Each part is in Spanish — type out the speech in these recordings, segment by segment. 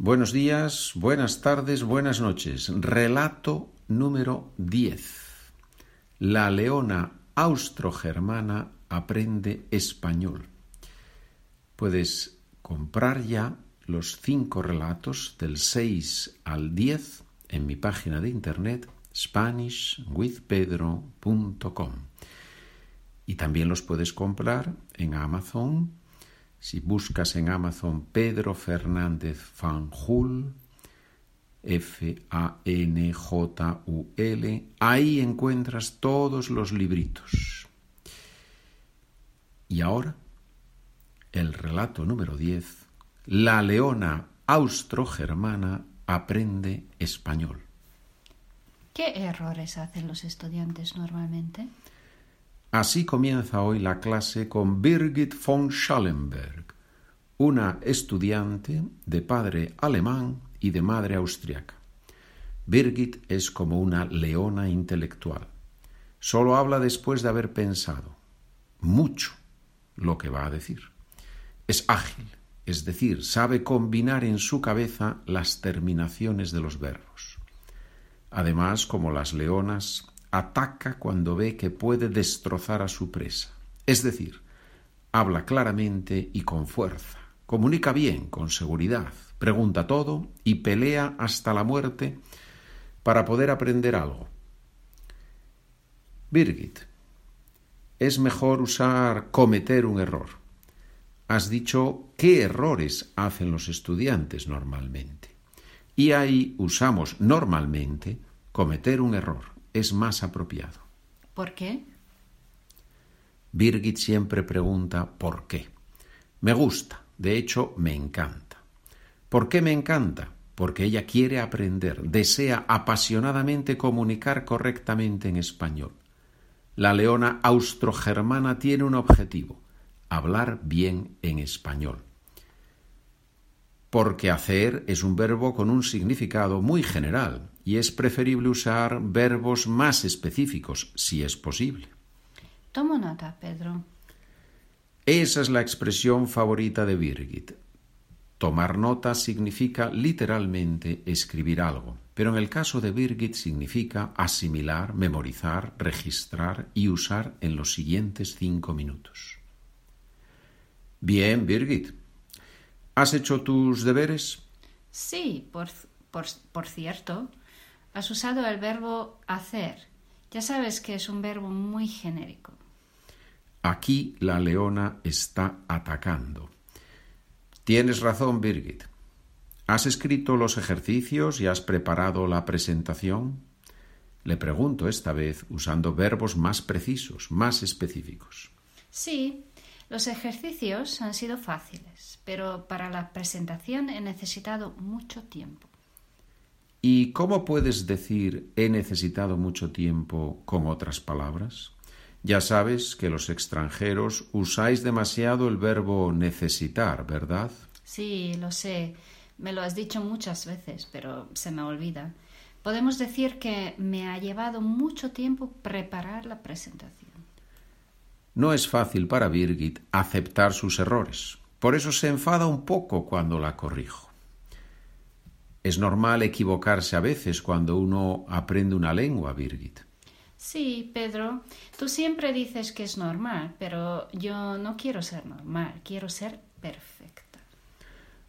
Buenos días, buenas tardes, buenas noches. Relato número 10. La leona austrogermana aprende español. Puedes comprar ya los cinco relatos del 6 al 10 en mi página de internet SpanishWithPedro.com. Y también los puedes comprar en Amazon si buscas en Amazon Pedro Fernández Fanjul, F-A-N-J-U-L, ahí encuentras todos los libritos. Y ahora, el relato número 10, La leona austrogermana aprende español. ¿Qué errores hacen los estudiantes normalmente? Así comienza hoy la clase con Birgit von Schallenberg, una estudiante de padre alemán y de madre austriaca. Birgit es como una leona intelectual. Solo habla después de haber pensado mucho lo que va a decir. Es ágil, es decir, sabe combinar en su cabeza las terminaciones de los verbos. Además, como las leonas, ataca cuando ve que puede destrozar a su presa. Es decir, habla claramente y con fuerza, comunica bien, con seguridad, pregunta todo y pelea hasta la muerte para poder aprender algo. Birgit, es mejor usar cometer un error. Has dicho qué errores hacen los estudiantes normalmente. Y ahí usamos normalmente cometer un error es más apropiado. ¿Por qué? Birgit siempre pregunta ¿por qué? Me gusta, de hecho me encanta. ¿Por qué me encanta? Porque ella quiere aprender, desea apasionadamente comunicar correctamente en español. La leona austrogermana tiene un objetivo, hablar bien en español porque hacer es un verbo con un significado muy general y es preferible usar verbos más específicos, si es posible. Tomo nota, Pedro. Esa es la expresión favorita de Birgit. Tomar nota significa literalmente escribir algo, pero en el caso de Birgit significa asimilar, memorizar, registrar y usar en los siguientes cinco minutos. Bien, Birgit, ¿Has hecho tus deberes? Sí, por, por, cierto. Has usado el verbo hacer. Ya sabes que es un verbo muy genérico. Aquí la leona está atacando. Tienes razón, Birgit. ¿Has escrito los ejercicios y has preparado la presentación? Le pregunto esta vez usando verbos más precisos, más específicos. Sí, los ejercicios han sido fáciles, pero para la presentación he necesitado mucho tiempo. ¿Y cómo puedes decir he necesitado mucho tiempo con otras palabras? Ya sabes que los extranjeros usáis demasiado el verbo necesitar, ¿verdad? Sí, lo sé. Me lo has dicho muchas veces, pero se me olvida. Podemos decir que me ha llevado mucho tiempo preparar la presentación. No es fácil para Birgit aceptar sus errores. Por eso se enfada un poco cuando la corrijo. Es normal equivocarse a veces cuando uno aprende una lengua, Birgit. Sí, Pedro, tú siempre dices que es normal, pero yo no quiero ser normal, quiero ser perfecta.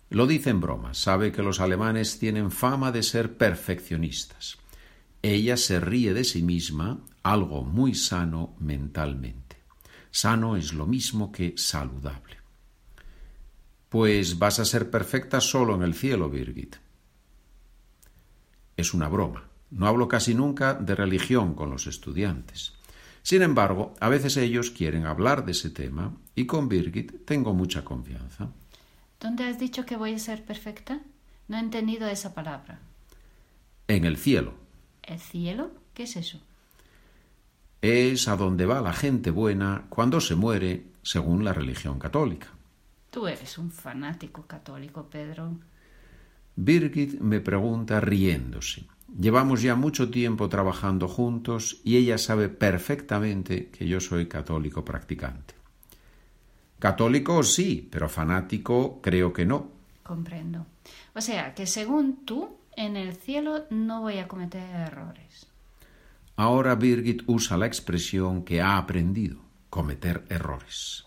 Lo dice en broma, sabe que los alemanes tienen fama de ser perfeccionistas. Ella se ríe de sí misma, algo muy sano mentalmente. Sano es lo mismo que saludable. Pues vas a ser perfecta solo en el cielo, Birgit. Es una broma. No hablo casi nunca de religión con los estudiantes. Sin embargo, a veces ellos quieren hablar de ese tema y con Birgit tengo mucha confianza. ¿Dónde has dicho que voy a ser perfecta? No he entendido esa palabra. En el cielo. ¿El cielo? ¿Qué es eso? es a donde va la gente buena cuando se muere según la religión católica. Tú eres un fanático católico, Pedro. Birgit me pregunta riéndose. Llevamos ya mucho tiempo trabajando juntos y ella sabe perfectamente que yo soy católico practicante. Católico sí, pero fanático creo que no. comprendo. O sea, que según tú, en el cielo no voy a cometer errores. Ahora Birgit usa la expresión que ha aprendido, cometer errores.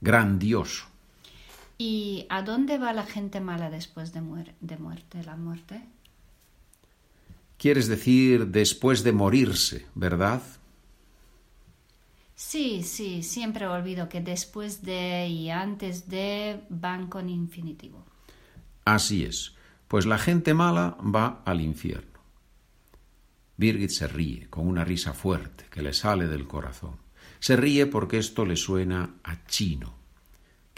Grandioso. ¿Y a dónde va la gente mala después de, muer de muerte, la muerte? Quieres decir después de morirse, ¿verdad? Sí, sí, siempre olvido que después de y antes de van con infinitivo. Así es, pues la gente mala va al infierno. Birgit se ríe con una risa fuerte que le sale del corazón. Se ríe porque esto le suena a chino.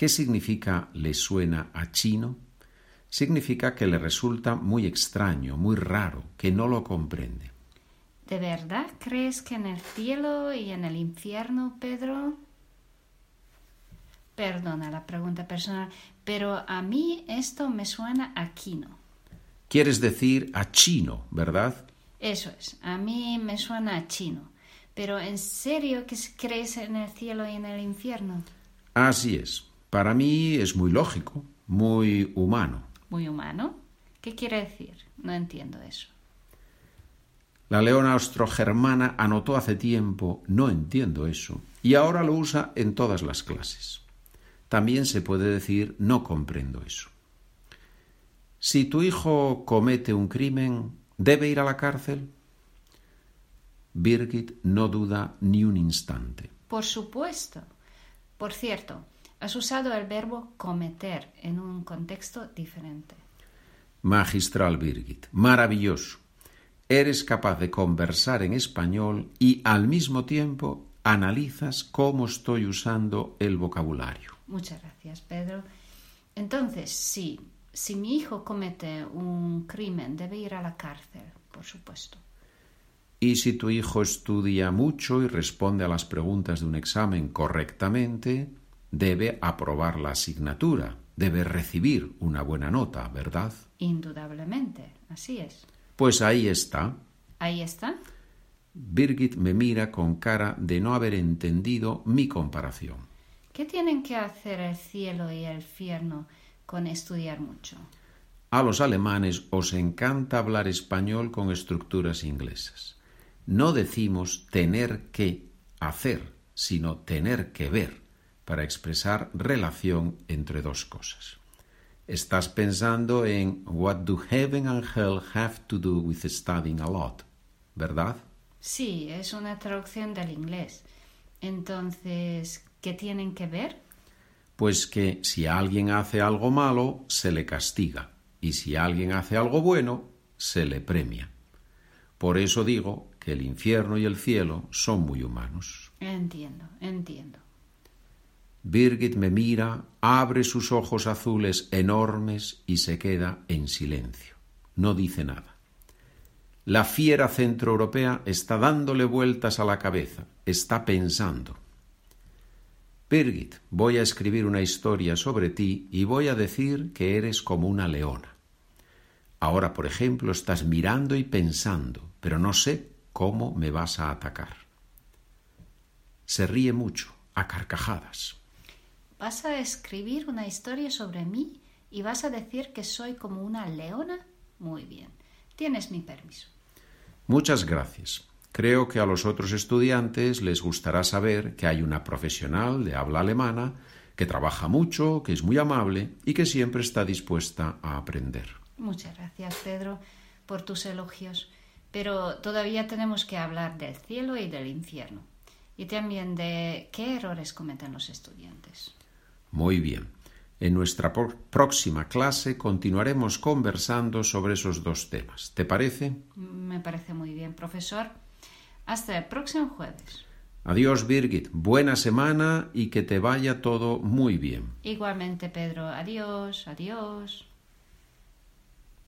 ¿Qué significa le suena a chino? Significa que le resulta muy extraño, muy raro, que no lo comprende. ¿De verdad crees que en el cielo y en el infierno, Pedro? Perdona la pregunta personal, pero a mí esto me suena a quino. Quieres decir a chino, ¿verdad? Eso es, a mí me suena a chino. Pero ¿en serio que crees en el cielo y en el infierno? Así es. Para mí es muy lógico, muy humano. ¿Muy humano? ¿Qué quiere decir? No entiendo eso. La leona austrogermana anotó hace tiempo no entiendo eso y ahora lo usa en todas las clases. También se puede decir no comprendo eso. Si tu hijo comete un crimen, ¿debe ir a la cárcel? Birgit no duda ni un instante. Por supuesto. Por cierto, has usado el verbo cometer en un contexto diferente. Magistral Birgit, maravilloso eres capaz de conversar en español y al mismo tiempo analizas cómo estoy usando el vocabulario. Muchas gracias, Pedro. Entonces, sí, si mi hijo comete un crimen, debe ir a la cárcel, por supuesto. Y si tu hijo estudia mucho y responde a las preguntas de un examen correctamente, debe aprobar la asignatura, debe recibir una buena nota, ¿verdad? Indudablemente, así es. Pues ahí está. Ahí está. Birgit me mira con cara de no haber entendido mi comparación. ¿Qué tienen que hacer el cielo y el infierno con estudiar mucho? A los alemanes os encanta hablar español con estructuras inglesas. No decimos tener que hacer, sino tener que ver, para expresar relación entre dos cosas. Estás pensando en What do heaven and hell have to do with studying a lot, ¿verdad? Sí, es una traducción del inglés. Entonces, ¿qué tienen que ver? Pues que si alguien hace algo malo, se le castiga, y si alguien hace algo bueno, se le premia. Por eso digo que el infierno y el cielo son muy humanos. Entiendo, entiendo. Birgit me mira, abre sus ojos azules enormes y se queda en silencio. No dice nada. La fiera centroeuropea está dándole vueltas a la cabeza, está pensando. Birgit, voy a escribir una historia sobre ti y voy a decir que eres como una leona. Ahora, por ejemplo, estás mirando y pensando, pero no sé cómo me vas a atacar. Se ríe mucho, a carcajadas. ¿Vas a escribir una historia sobre mí y vas a decir que soy como una leona? Muy bien. Tienes mi permiso. Muchas gracias. Creo que a los otros estudiantes les gustará saber que hay una profesional de habla alemana que trabaja mucho, que es muy amable y que siempre está dispuesta a aprender. Muchas gracias, Pedro, por tus elogios. Pero todavía tenemos que hablar del cielo y del infierno. Y también de qué errores cometen los estudiantes. Muy bien. En nuestra próxima clase continuaremos conversando sobre esos dos temas. ¿Te parece? Me parece muy bien, profesor. Hasta el próximo jueves. Adiós, Birgit. Buena semana y que te vaya todo muy bien. Igualmente, Pedro. Adiós, adiós.